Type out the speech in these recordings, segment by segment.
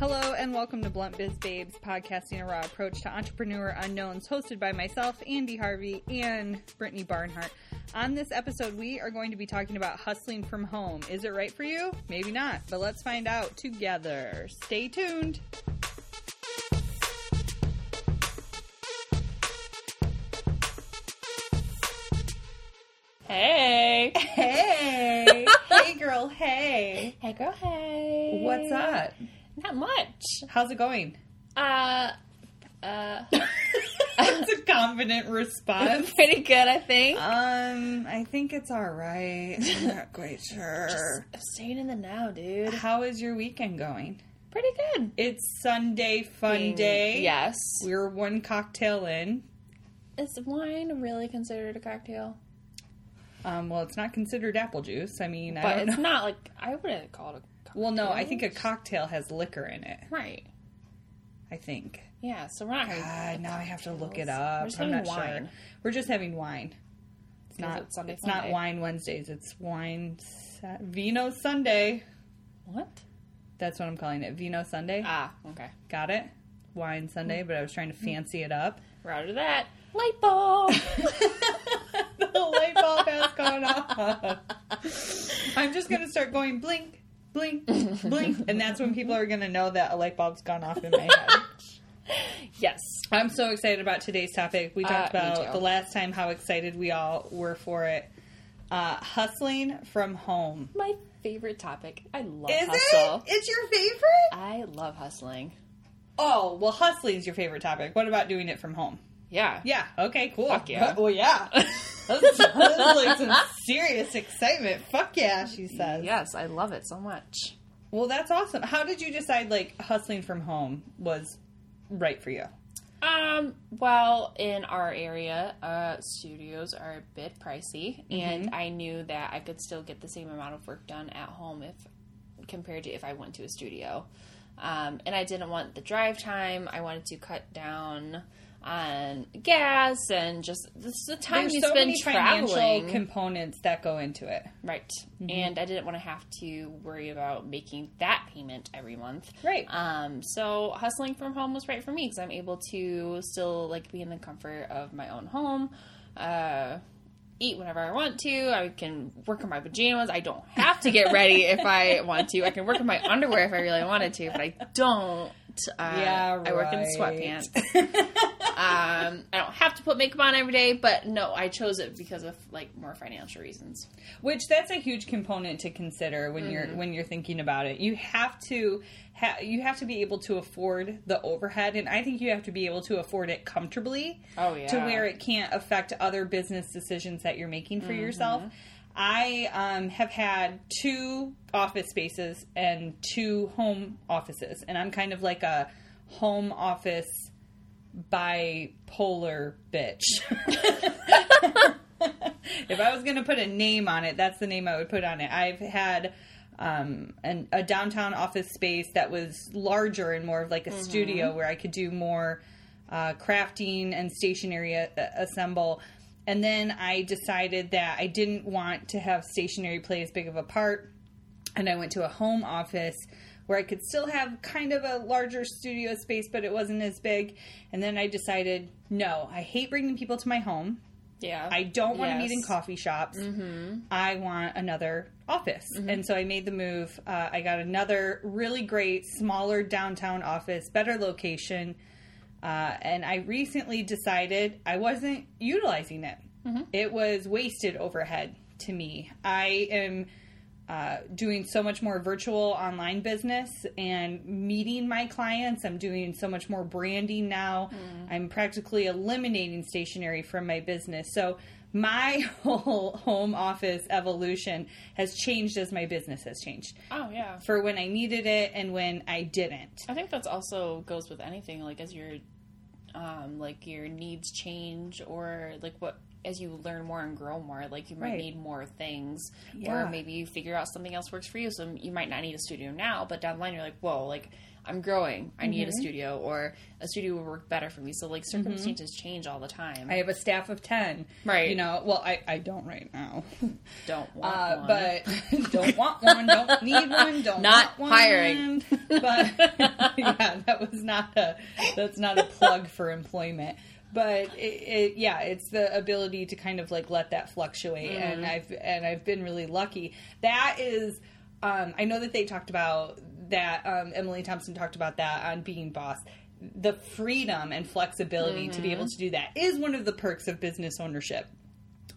Hello and welcome to Blunt Biz Babes, podcasting a raw approach to entrepreneur unknowns, hosted by myself, Andy Harvey, and Brittany Barnhart. On this episode, we are going to be talking about hustling from home. Is it right for you? Maybe not, but let's find out together. Stay tuned. Hey. Hey, hey, girl, hey. Hey, girl. Hey. What's up? Not much. How's it going? Uh, uh, That's a confident response. pretty good, I think. Um, I think it's all right. I'm not quite sure. Just Staying in the now, dude. How is your weekend going? Pretty good. It's Sunday fun Being- day. Yes. We're one cocktail in. Is wine really considered a cocktail? Um, well, it's not considered apple juice. I mean, I But it's know. not like I wouldn't call it a Well, no, I think a cocktail has liquor in it. Right. I think. Yeah. So we're not having. God, now I have to look it up. We're just I'm having not wine. sure. We're just having wine. It's not it's Sunday It's fun not wine Wednesdays. It's wine Sa- Vino Sunday. What? That's what I'm calling it. Vino Sunday. Ah, okay. Got it. Wine Sunday, but I was trying to fancy it up. Roger that. Light bulb. the light bulb has gone off. I'm just gonna start going blink, blink, blink, and that's when people are gonna know that a light bulb's gone off in my head. yes. I'm so excited about today's topic. We talked Uh, about the last time how excited we all were for it. Uh, hustling from home. My favorite topic. I love Is hustle. it? It's your favorite? I love hustling. Oh, well, hustling's your favorite topic. What about doing it from home? Yeah. Yeah. Okay. Cool. Fuck yeah. Well, yeah. That's, that's like some serious excitement. Fuck yeah, she says. Yes, I love it so much. Well, that's awesome. How did you decide like hustling from home was right for you? Um, well, in our area, uh, studios are a bit pricey, and I knew that I could still get the same amount of work done at home if compared to if I went to a studio. Um, and I didn't want the drive time. I wanted to cut down on gas and just this is the time There's you so spend many traveling. financial components that go into it. Right. And I didn't want to have to worry about making that payment every month. Right. Um, so hustling from home was right for me because I'm able to still like be in the comfort of my own home, uh, eat whenever I want to. I can work in my pajamas. I don't have to get ready if I want to. I can work in my underwear if I really wanted to, but I don't. Uh, Yeah, I work in sweatpants. um, I don't have to put makeup on every day, but no, I chose it because of like more financial reasons. Which that's a huge component to consider when you're when you're thinking about it. You have to ha- you have to be able to afford the overhead, and I think you have to be able to afford it comfortably. Oh, yeah. to where it can't affect other business decisions that you're making for yourself. I um, have had two office spaces and two home offices, and I'm kind of like a home office bipolar bitch. if I was going to put a name on it, that's the name I would put on it. I've had um, an, a downtown office space that was larger and more of like a studio where I could do more uh, crafting and stationery a- assemble. And then I decided that I didn't want to have stationery play as big of a part. And I went to a home office where I could still have kind of a larger studio space, but it wasn't as big. And then I decided, no, I hate bringing people to my home. Yeah. I don't want to Yes. meet in coffee shops. I want another office. And so I made the move. Uh, I got another really great, smaller downtown office, better location. Uh, and I recently decided I wasn't utilizing it. It was wasted overhead to me. I am uh, doing so much more virtual online business and meeting my clients. I'm doing so much more branding now. I'm practically eliminating stationery from my business. So my whole home office evolution has changed as my business has changed Oh yeah. for when I needed it and when I didn't. I think that's also goes with anything like as your um like your needs change or like what as you learn more and grow more, like you might Right. need more things, Yeah. or maybe you figure out something else works for you. So you might not need a studio now, but down the line you're like, whoa, like I'm growing. I need a Mm-hmm. studio, or a studio would work better for me. So like circumstances change all the time. I have a staff of 10. Right. You know, well, I, I don't right now. don't want Uh, one. but don't want one, don't need one, don't Not want one. hiring. But yeah, that was not a that's not a plug for employment. But it, it, yeah, it's the ability to kind of like let that fluctuate, and I've and I've been really lucky. That is, um, I know that they talked about that. Um, Emily Thompson talked about that on Being Boss. The freedom and flexibility to be able to do that is one of the perks of business ownership.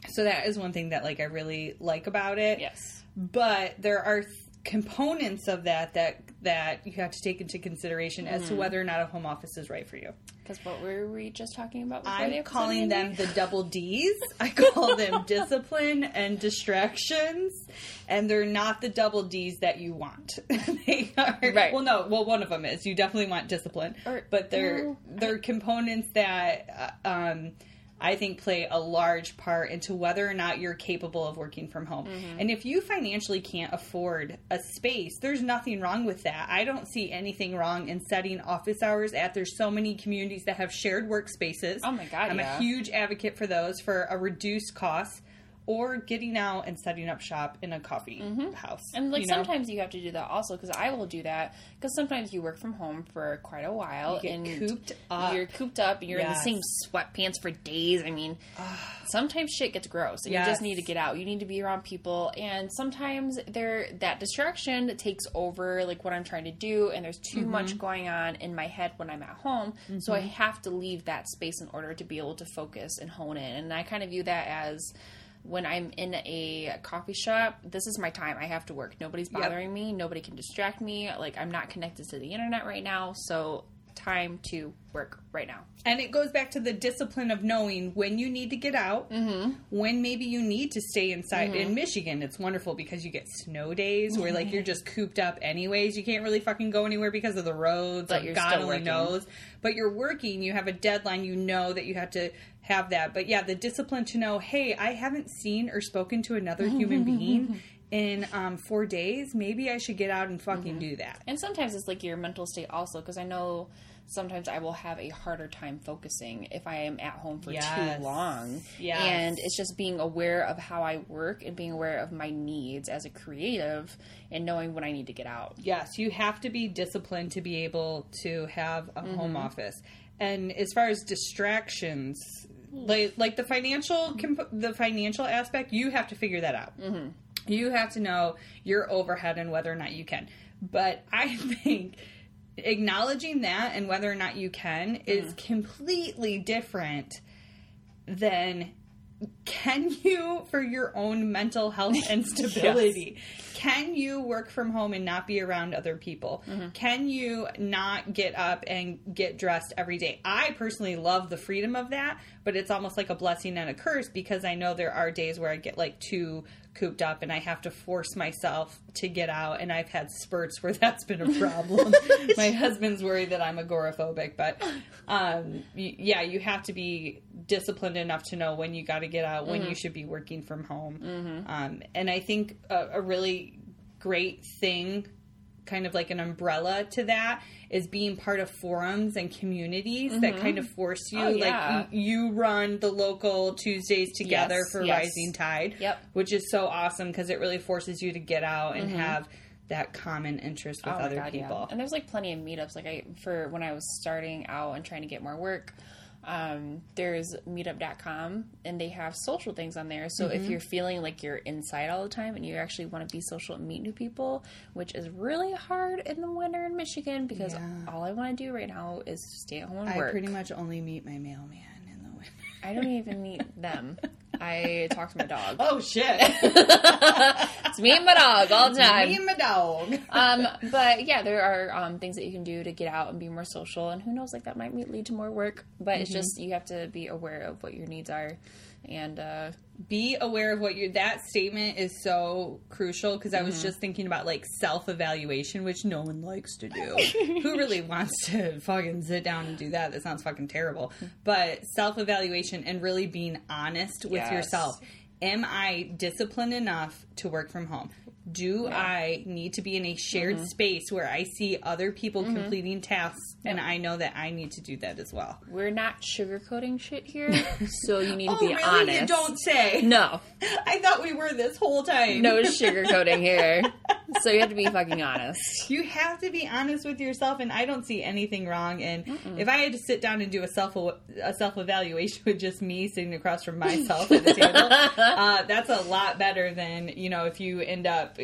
So that is one thing that like I really like about it. yes. But there are components of that that that you have to take into consideration as to whether or not a home office is right for you. Because what were we just talking about? I'm calling them the double D's. I call them discipline and distractions, and they're not the double D's that you want. they are Right. well, no, well, one of them is you definitely want discipline, Or- but they're well, they're components that uh, um, I think play a large part into whether or not you're capable of working from home. Mm-hmm. And if you financially can't afford a space, there's nothing wrong with that. I don't see anything wrong in setting office hours at. There's so many communities that have shared workspaces. Oh my God, I'm yeah. a huge advocate for those for a reduced cost or getting out and setting up shop in a coffee house. Mm-hmm. And like you know? sometimes you have to do that also because I will do that because sometimes you work from home for quite a while get and cooped up. You're cooped up. and You're in the same sweatpants for days. I mean, sometimes shit gets gross and you just need to get out. You need to be around people and sometimes there that distraction takes over like what I'm trying to do and there's too Mm-hmm. much going on in my head when I'm at home. So I have to leave that space in order to be able to focus and hone in. And I kind of view that as when I'm in a coffee shop, this is my time. I have to work. Nobody's bothering me. Nobody can distract me. Like I'm not connected to the internet right now. So time to work right now. And it goes back to the discipline of knowing when you need to get out, Mm-hmm. when maybe you need to stay inside. In Michigan, it's wonderful because you get snow days where like you're just cooped up anyways. You can't really fucking go anywhere because of the roads. But you're God only knows. But you're working. You have a deadline. You know that you have to have that. But yeah, the discipline to know, hey, I haven't seen or spoken to another human being in um, four days. Maybe I should get out and fucking do that. And sometimes it's like your mental state also because I know sometimes I will have a harder time focusing if I am at home for Yes. too long. Yes. And it's just being aware of how I work and being aware of my needs as a creative and knowing when I need to get out. Yes, you have to be disciplined to be able to have a Mm-hmm. home office. And as far as distractions, like like the financial comp- the financial aspect, you have to figure that out. Mm-hmm. You have to know your overhead and whether or not you can. But I think acknowledging that and whether or not you can is Mm-hmm. completely different than can you for your own mental health and stability? Can you work from home and not be around other people? Can you not get up and get dressed every day? I personally love the freedom of that but it's almost like a blessing and a curse because i know there are days where i get like too cooped up and i have to force myself to get out and i've had spurts where that's been a problem. My husband's worried that i'm agoraphobic but um, y- yeah you have to be disciplined enough to know when you got to get out when you should be working from home. Um, and i think a, a really great thing kind of like an umbrella to that is being part of forums and communities that kind of force you Oh, yeah. like you run the local tuesdays together Yes, for yes. rising tide Yep. which is so awesome because it really forces you to get out and have that common interest with Mm-hmm. Oh other God, yeah. people And there's like plenty of meetups. Like I for when I was starting out and trying to get more work, um, there's meetup.com and they have social things on there. So Mm-hmm. if you're feeling like you're inside all the time and you actually want to be social and meet new people, which is really hard in the winter in Michigan because Yeah. all I want to do right now is stay at home and I work. pretty much only meet my mailman in the winter. I don't even meet them. I talk to my dog. Oh shit! Me and my dog all the time. Me and my dog. um, but yeah, there are um, things that you can do to get out and be more social, and who knows, like that might lead to more work. But it's just you have to be aware of what your needs are And uh, be aware of what you that statement is so crucial because I was just thinking about like self evaluation, which no one likes to do. Who really wants to fucking sit down and do that? That sounds fucking terrible. But self evaluation and really being honest with Yes. yourself. Am I disciplined enough to work from home? Do I need to be in a shared mm-hmm. space where I see other people mm-hmm. completing tasks and I know that I need to do that as well? we're not sugarcoating shit here, so you need to Oh, be really? honest. You don't say. No, I thought we were this whole time. no sugarcoating here. So you have to be fucking honest. You have to be honest with yourself, and I don't see anything wrong. And if I had to sit down and do a self a self evaluation with just me sitting across from myself at the table, uh, that's a lot better than you know if you end up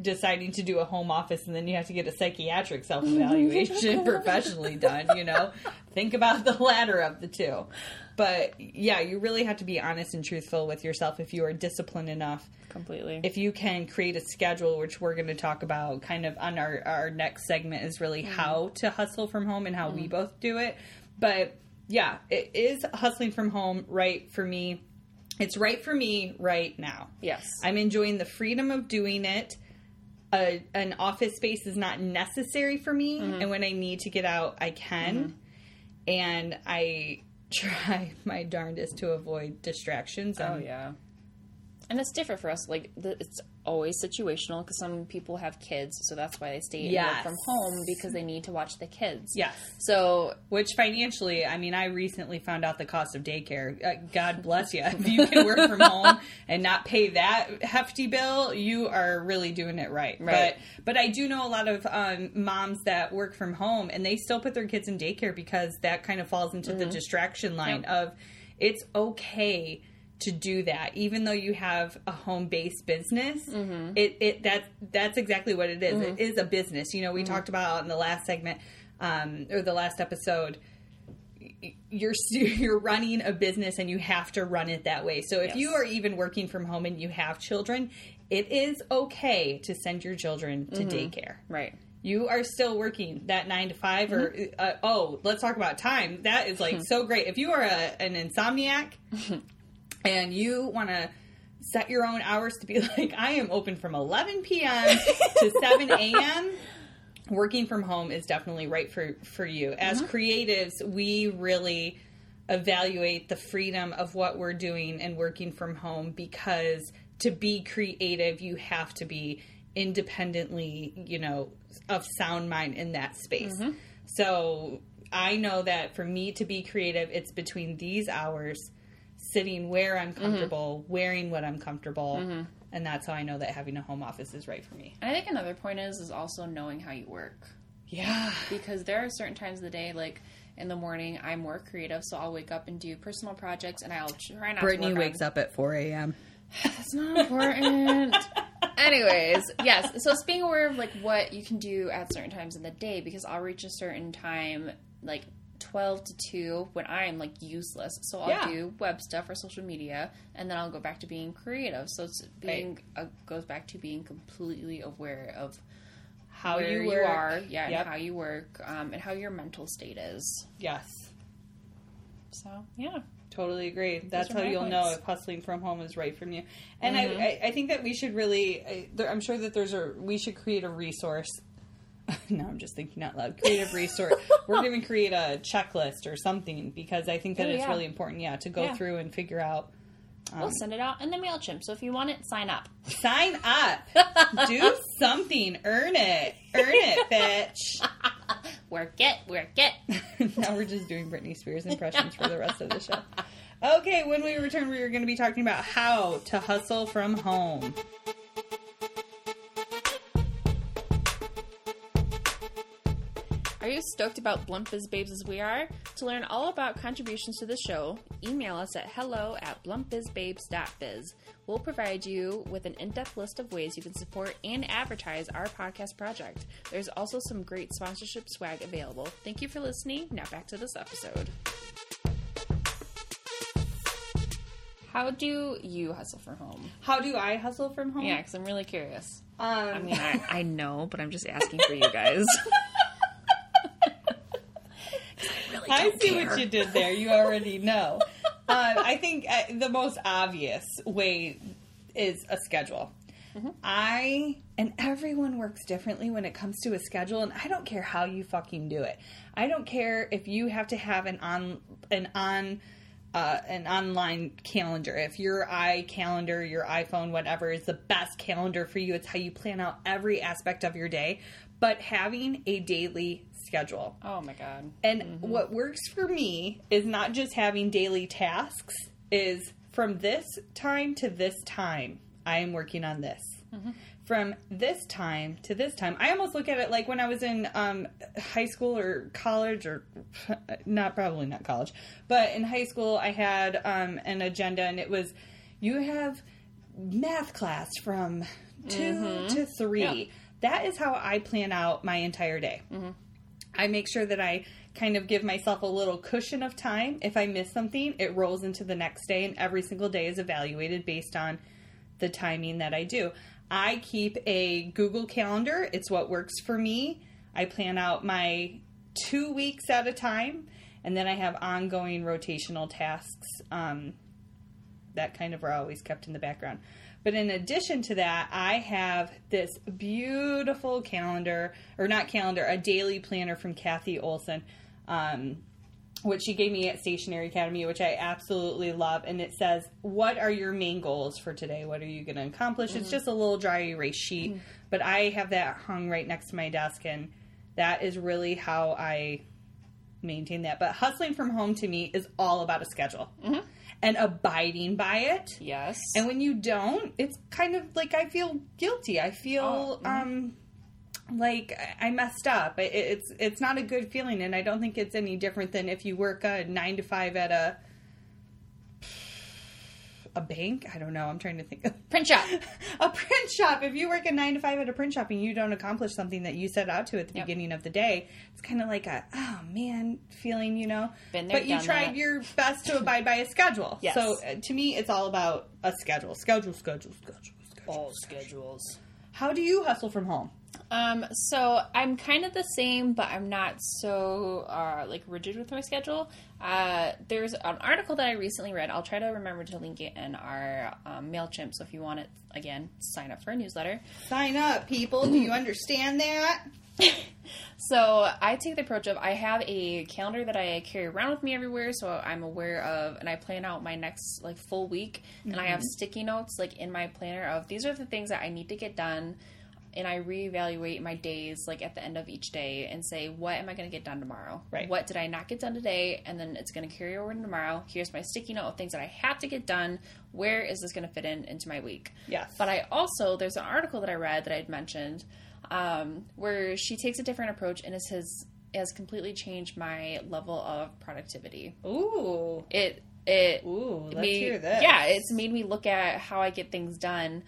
deciding to do a home office and then you have to get a psychiatric self evaluation professionally done. You know, think about the latter of the two. But yeah, you really have to be honest and truthful with yourself if you are disciplined enough Completely. if you can create a schedule, which we're going to talk about kind of on our, our next segment, is really mm-hmm. how to hustle from home and how we mm-hmm. both do it. But yeah, it is hustling from home right for me. It's right for me right now. yes. I'm enjoying the freedom of doing it. A, an office space is not necessary for me, mm-hmm. and when I need to get out, I can. And I try my darndest to avoid distractions. Oh Um, yeah. And it's different for us. Like the, it's always situational because some people have kids, so that's why they stay work Yes. from home because they need to watch the kids. Yeah. So Which financially, I mean, I recently found out the cost of daycare. Uh, God bless you. If you can work from home and not pay that hefty bill, you are really doing it right. Right. But but I do know a lot of um, moms that work from home and they still put their kids in daycare because that kind of falls into the distraction line of it's okay to do that even though you have a home based business mm-hmm. it, it that that's exactly what it is. It mm-hmm. is a business you know we mm-hmm. talked about in the last segment um, or the last episode you're you're running a business and you have to run it that way. So if Yes. you are even working from home and you have children, it is okay to send your children to daycare. right. You are still working that nine to 5 or uh, oh, let's talk about time. That is like so great. If you are a, an insomniac and you want to set your own hours to be like, I am open from 11 p.m. to 7 a.m. Working from home is definitely right for for you. As mm-hmm. creatives, we really evaluate the freedom of what we're doing and working from home because to be creative, you have to be independently, you know, of sound mind in that space. Mm-hmm. So I know that for me to be creative, it's between these hours, sitting where I'm mm-hmm. comfortable, wearing what I'm comfortable, mm-hmm. and that's how I know that having a home office is right for me. And I think another point is is also knowing how you work Yeah. because there are certain times of the day like. In the morning, I'm more creative, so I'll wake up and do personal projects, and I'll try not Brittany wakes on, up at 4 a.m. That's not important. Anyways, yes. So it's being aware of like what you can do at certain times in the day because I'll reach a certain time, like twelve to two, when I'm like useless. So I'll Yeah. do web stuff or social media, and then I'll go back to being creative. So it's being uh, goes back to being completely aware of How you you, are, yeah, Yep. and how you work, um, and how your mental state is. Yes. So yeah, Totally agree. That's how you'll know if hustling from home is right from you. And I, I, I think that we should really, I, there, I'm sure that there's a, we should create a resource. no, I'm just thinking out loud. Creative resource. We're going to create a checklist or something because I think that Oh, it's yeah. really important, yeah, to go Yeah. through and figure out. we'll um, send it out in the Mailchimp. So if you want it, sign up. Sign up. Do something. Earn it. Earn it, bitch. Work it, work it. now we're just doing Britney Spears impressions for the rest of the show. Okay, when we return, we are going to be talking about how to hustle from home. Are you stoked about Blunt Biz Babes as we are? To learn all about contributions to the show, email us at hello at bluntbizbabes.biz. We'll provide you with an in depth list of ways you can support and advertise our podcast project. There's also some great sponsorship swag available. Thank you for listening. Now back to this episode. How do you hustle from home? How do I hustle from home? Yeah, because I'm really curious. Um, I mean, I, I know, but I'm just asking for you guys. I see care. what you did there. You already know. I think uh, the most obvious way is a schedule. I and everyone works differently when it comes to a schedule, and I don't care how you fucking do it. I don't care if you have to have an on an on uh, an online calendar. If your iCalendar, your iPhone, whatever is the best calendar for you, it's how you plan out every aspect of your day. But having a daily schedule. Oh my god. And what works for me is not just having daily tasks, is from this time to this time, I am working on this. From this time to this time, I almost look at it like when I was in um, high school or college, or not probably not college, but in high school, I had um, an agenda, and it was you have math class from 2 to 3. Yeah. That is how I plan out my entire day. I make sure that I kind of give myself a little cushion of time. If I miss something, it rolls into the next day, and every single day is evaluated based on the timing that I do. I keep a Google Calendar, it's what works for me. I plan out my two weeks at a time, and then I have ongoing rotational tasks. Um, that kind of are always kept in the background. But in addition to that, I have this beautiful calendar, or not calendar, a daily planner from Kathy Olson, um, which she gave me at Stationery Academy, which I absolutely love. And it says, What are your main goals for today? What are you going to accomplish? It's mm-hmm. just a little dry erase sheet, mm-hmm. but I have that hung right next to my desk, and that is really how I maintain that. But hustling from home to me is all about a schedule mm-hmm. And abiding by it. Yes. And when you don't, it's kind of like I feel guilty. I feel Oh, um like I messed up. It, it's it's not a good feeling, and I don't think it's any different than if you work a nine to five at a a bank. I don't know. I'm trying to think. of Print shop. a print shop. If you work a nine to five at a print shop and you don't accomplish something that you set out to at the Yep. beginning of the day, it's kind of like a oh man feeling, you know. Been there, but you tried that. your best to abide by a schedule. Yes. So uh, to me, it's all about a schedule. Schedule, schedule, schedule, schedule. All schedules. How do you hustle from home? Um, so I'm kind of the same, but I'm not so uh, like rigid with my schedule. Uh, there's an article that I recently read. I'll try to remember to link it in our um, Mailchimp. So if you want it again, sign up for a newsletter. Sign up, people. Do you understand that? So I take the approach of I have a calendar that I carry around with me everywhere, so I'm aware of, and I plan out my next like full week, and I have sticky notes like in my planner of these are the things that I need to get done, and I reevaluate my days like at the end of each day and say what am I going to get done tomorrow? Right. What did I not get done today? And then it's going to carry over to tomorrow. Here's my sticky note of things that I have to get done. Where is this going to fit in into my week? Yes. But I also there's an article that I read that I'd mentioned um, where she takes a different approach and it has has completely changed my level of productivity. Ooh. It it Ooh, let's made- hear this. Yeah, it's made me look at how I get things done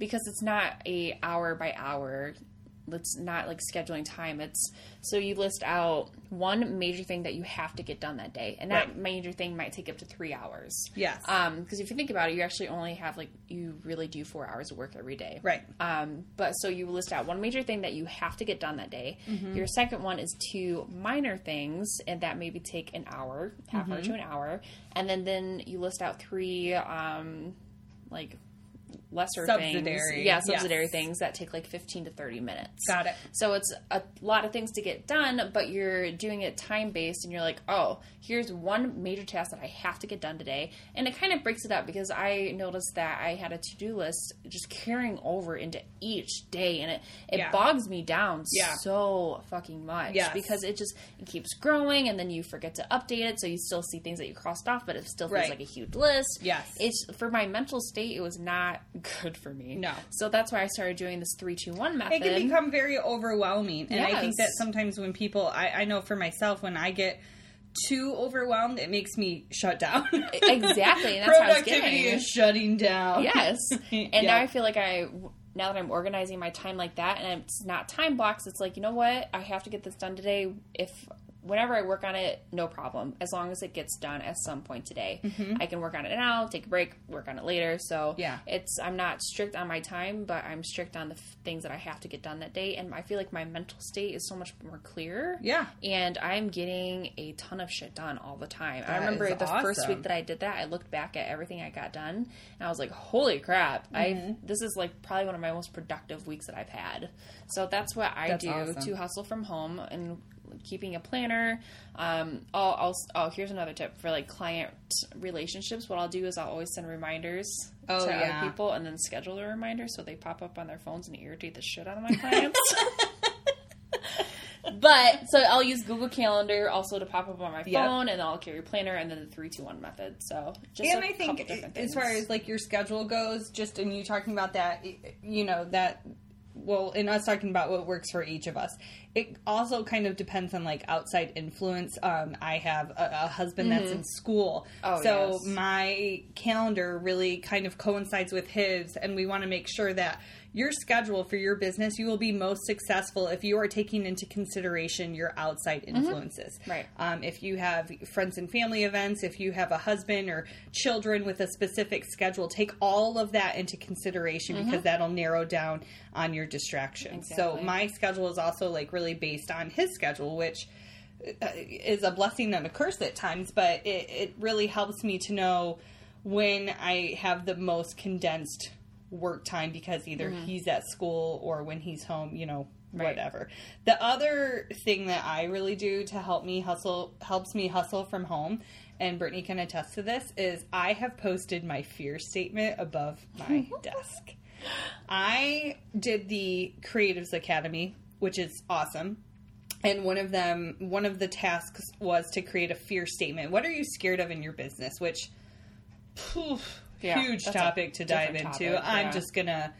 because it's not a hour by hour. It's not like scheduling time. It's so you list out one major thing that you have to get done that day, and that Right. major thing might take up to three hours. Yes. Um, because if you think about it, you actually only have like you really do four hours of work every day. Right. Um, but so you list out one major thing that you have to get done that day. Mm-hmm. Your second one is two minor things, and that maybe take an hour, half hour Mm-hmm. to an hour, and then then you list out three um, like lesser things, yeah, subsidiary yes. things that take like fifteen to thirty minutes. Got it. So it's a lot of things to get done, but you're doing it time based, and you're like, oh, here's one major task that I have to get done today, and it kind of breaks it up because I noticed that I had a to do list just carrying over into each day, and it it Yeah. bogs me down Yeah. so fucking much Yes. because it just it keeps growing, and then you forget to update it, so you still see things that you crossed off, but it still feels Right. like a huge list. Yes. it's for my mental state, it was not good for me. No. so that's why I started doing this three two one method. it can become very overwhelming and i think that sometimes when people I, I know for myself when i get too overwhelmed it makes me shut down Exactly, and that's how I was productivity is shutting down yes and Yeah. now i feel like i now that i'm organizing my time like that and it's not time blocks it's like you know what i have to get this done today if whenever I work on it, no problem. As long as it gets done at some point today, I can work on it now, take a break, work on it later. So Mm-hmm. Yeah. it's I'm not strict on my time, but I'm strict on the f- things that I have to get done that day, and I feel like my mental state is so much more clear. Yeah. and I'm getting a ton of shit done all the time. I remember the first week that I did that, I looked back at everything I got done, and I was like, "Holy crap! I Mm-hmm. this is like probably one of my most productive weeks that I've had." So that's what I That's do awesome. to hustle from home and keeping a planner. Um, I'll, I'll oh here's another tip for like client relationships. What I'll do is I'll always send reminders Oh, to yeah. other people and then schedule the reminders so they pop up on their phones and irritate the shit out of my clients. But so I'll use Google Calendar also to pop up on my Yep. phone, and I'll carry planner, and then the three two one method. So just and a I think as far as like your schedule goes, just in you talking about that, you know that. Well, in us talking about what works for each of us, it also kind of depends on like outside influence. Um, I have a, a husband that's in school, Mm-hmm. Oh, so yes. my calendar really kind of coincides with his, and we want to make sure that your schedule for your business you will be most successful if you are taking into consideration your outside influences. Mm-hmm. Right. Um, if you have friends and family events, if you have a husband or children with a specific schedule, take all of that into consideration because that'll narrow down on your distractions. So my schedule is also like really based on his schedule, which uh, is a blessing and a curse at times, but it, it really helps me to know when I have the most condensed work time because either mm-hmm. he's at school or when he's home, you know, Right. whatever. The other thing that I really do to help me hustle helps me hustle from home, and Brittany can attest to this, is I have posted my fear statement above my desk. I did the Creatives Academy, which is awesome. And one of them, one of the tasks was to create a fear statement. What are you scared of in your business? Which, phew, Yeah, huge topic to dive into. topic, I'm just gonna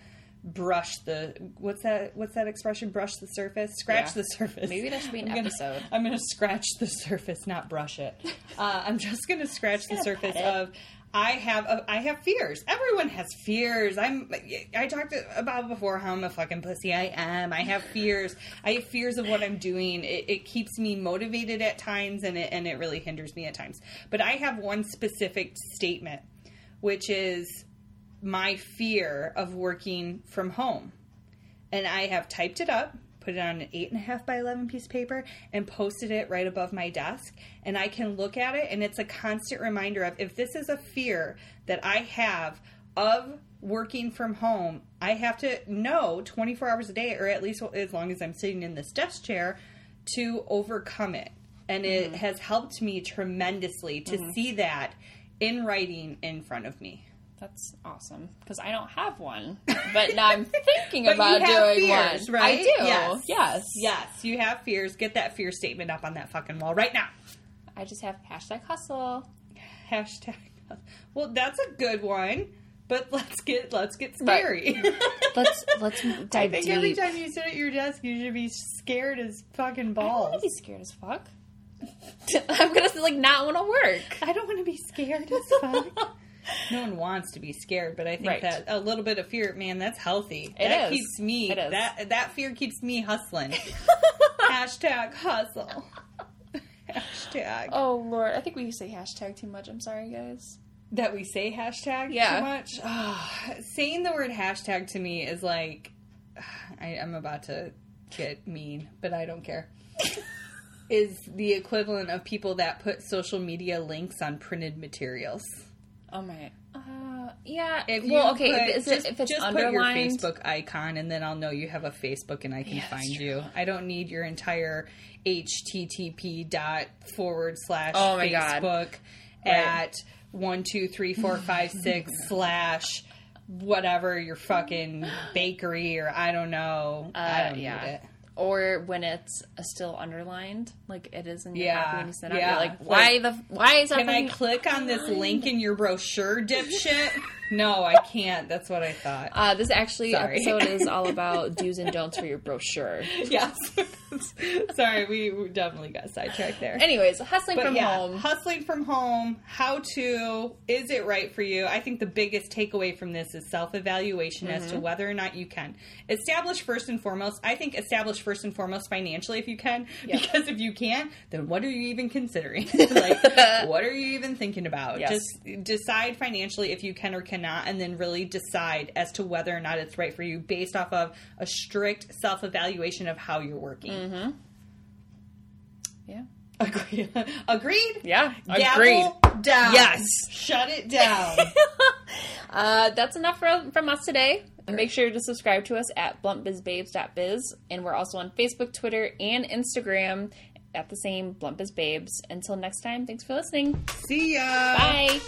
brush the what's that? What's that expression? Brush the surface, scratch Yeah. the surface. Maybe that should be an I'm gonna- episode. I'm gonna scratch the surface, not brush it. Uh, I'm just gonna scratch the gonna surface of. I have I have fears. Everyone has fears. I'm I talked about before how I'm a fucking pussy. I am. I have fears. I have fears of what I'm doing. It, it keeps me motivated at times, and it and it really hinders me at times. But I have one specific statement, which is my fear of working from home and I have typed it up, put it on an eight and a half by eleven piece of paper, and posted it right above my desk. And I can look at it, and it's a constant reminder of if this is a fear that I have of working from home, I have to know 24 hours a day, or at least as long as I'm sitting in this desk chair, to overcome it. And it mm-hmm. has helped me tremendously to mm-hmm. see that in writing in front of me. That's awesome because I don't have one, but now I'm thinking about doing fears, one. right? I do. Yes. yes. Yes, you have fears. Get that fear statement up on that fucking wall right now. I just have hashtag hustle. Hashtag. Well, that's a good one. But let's get let's get scary. Let's let's dive I think deep. every time you sit at your desk, you should be scared as fucking balls. I don't want to be scared as fuck. I'm gonna like not want to work. I don't want to be scared as fuck. no one wants to be scared, but I think Right. that a little bit of fear, man, that's healthy. It that is. keeps me that that fear keeps me hustling. Hashtag hustle. Hashtag. Oh lord, I think we say hashtag too much. I'm sorry, guys. that we say hashtag Yeah. too much. Ah, saying the word hashtag to me is like I, I'm about to get mean, but I don't care. Is the equivalent of people that put social media links on printed materials. Oh my. Uh, yeah. If well, okay. put- if, just, if it's just put your Facebook icon, and then I'll know you have a Facebook, and I can Yeah, find you. I don't need your entire HTTP dot forward slash Oh my God. Facebook Right. at one two three four five six slash whatever your fucking bakery or I don't know. I Uh, don't yeah. need it. Or when it's uh, still underlined, like it is in your Yeah, copy when you send out, yeah. you're like, why the why is that? Can I click on this link in your brochure, dipshit? No, I can't. That's what I thought. Uh, this actually Sorry. episode is all about do's and don'ts for your brochure. yes. Sorry, we definitely got sidetracked there. Anyways, hustling But from yeah, home. hustling from home, how to, is it right for you? I think the biggest takeaway from this is self evaluation as Mm-hmm. to whether or not you can. Establish first and foremost, I think establish first and foremost financially if you can, Yeah. because if you can't, then what are you even considering? like, what are you even thinking about? Yes. Just decide financially if you can or cannot, and then really decide as to whether or not it's right for you based off of a strict self evaluation of how you're working. Mm-hmm. yeah. Agreed. Agreed? Yeah. Gavel Agreed. down. Yes. Shut it down. Uh, that's enough from, from us today. Make sure to subscribe to us at bluntbizbabes.biz. And we're also on Facebook, Twitter, and Instagram at the same Blunt Biz Babes. Until next time, thanks for listening. See ya. Bye.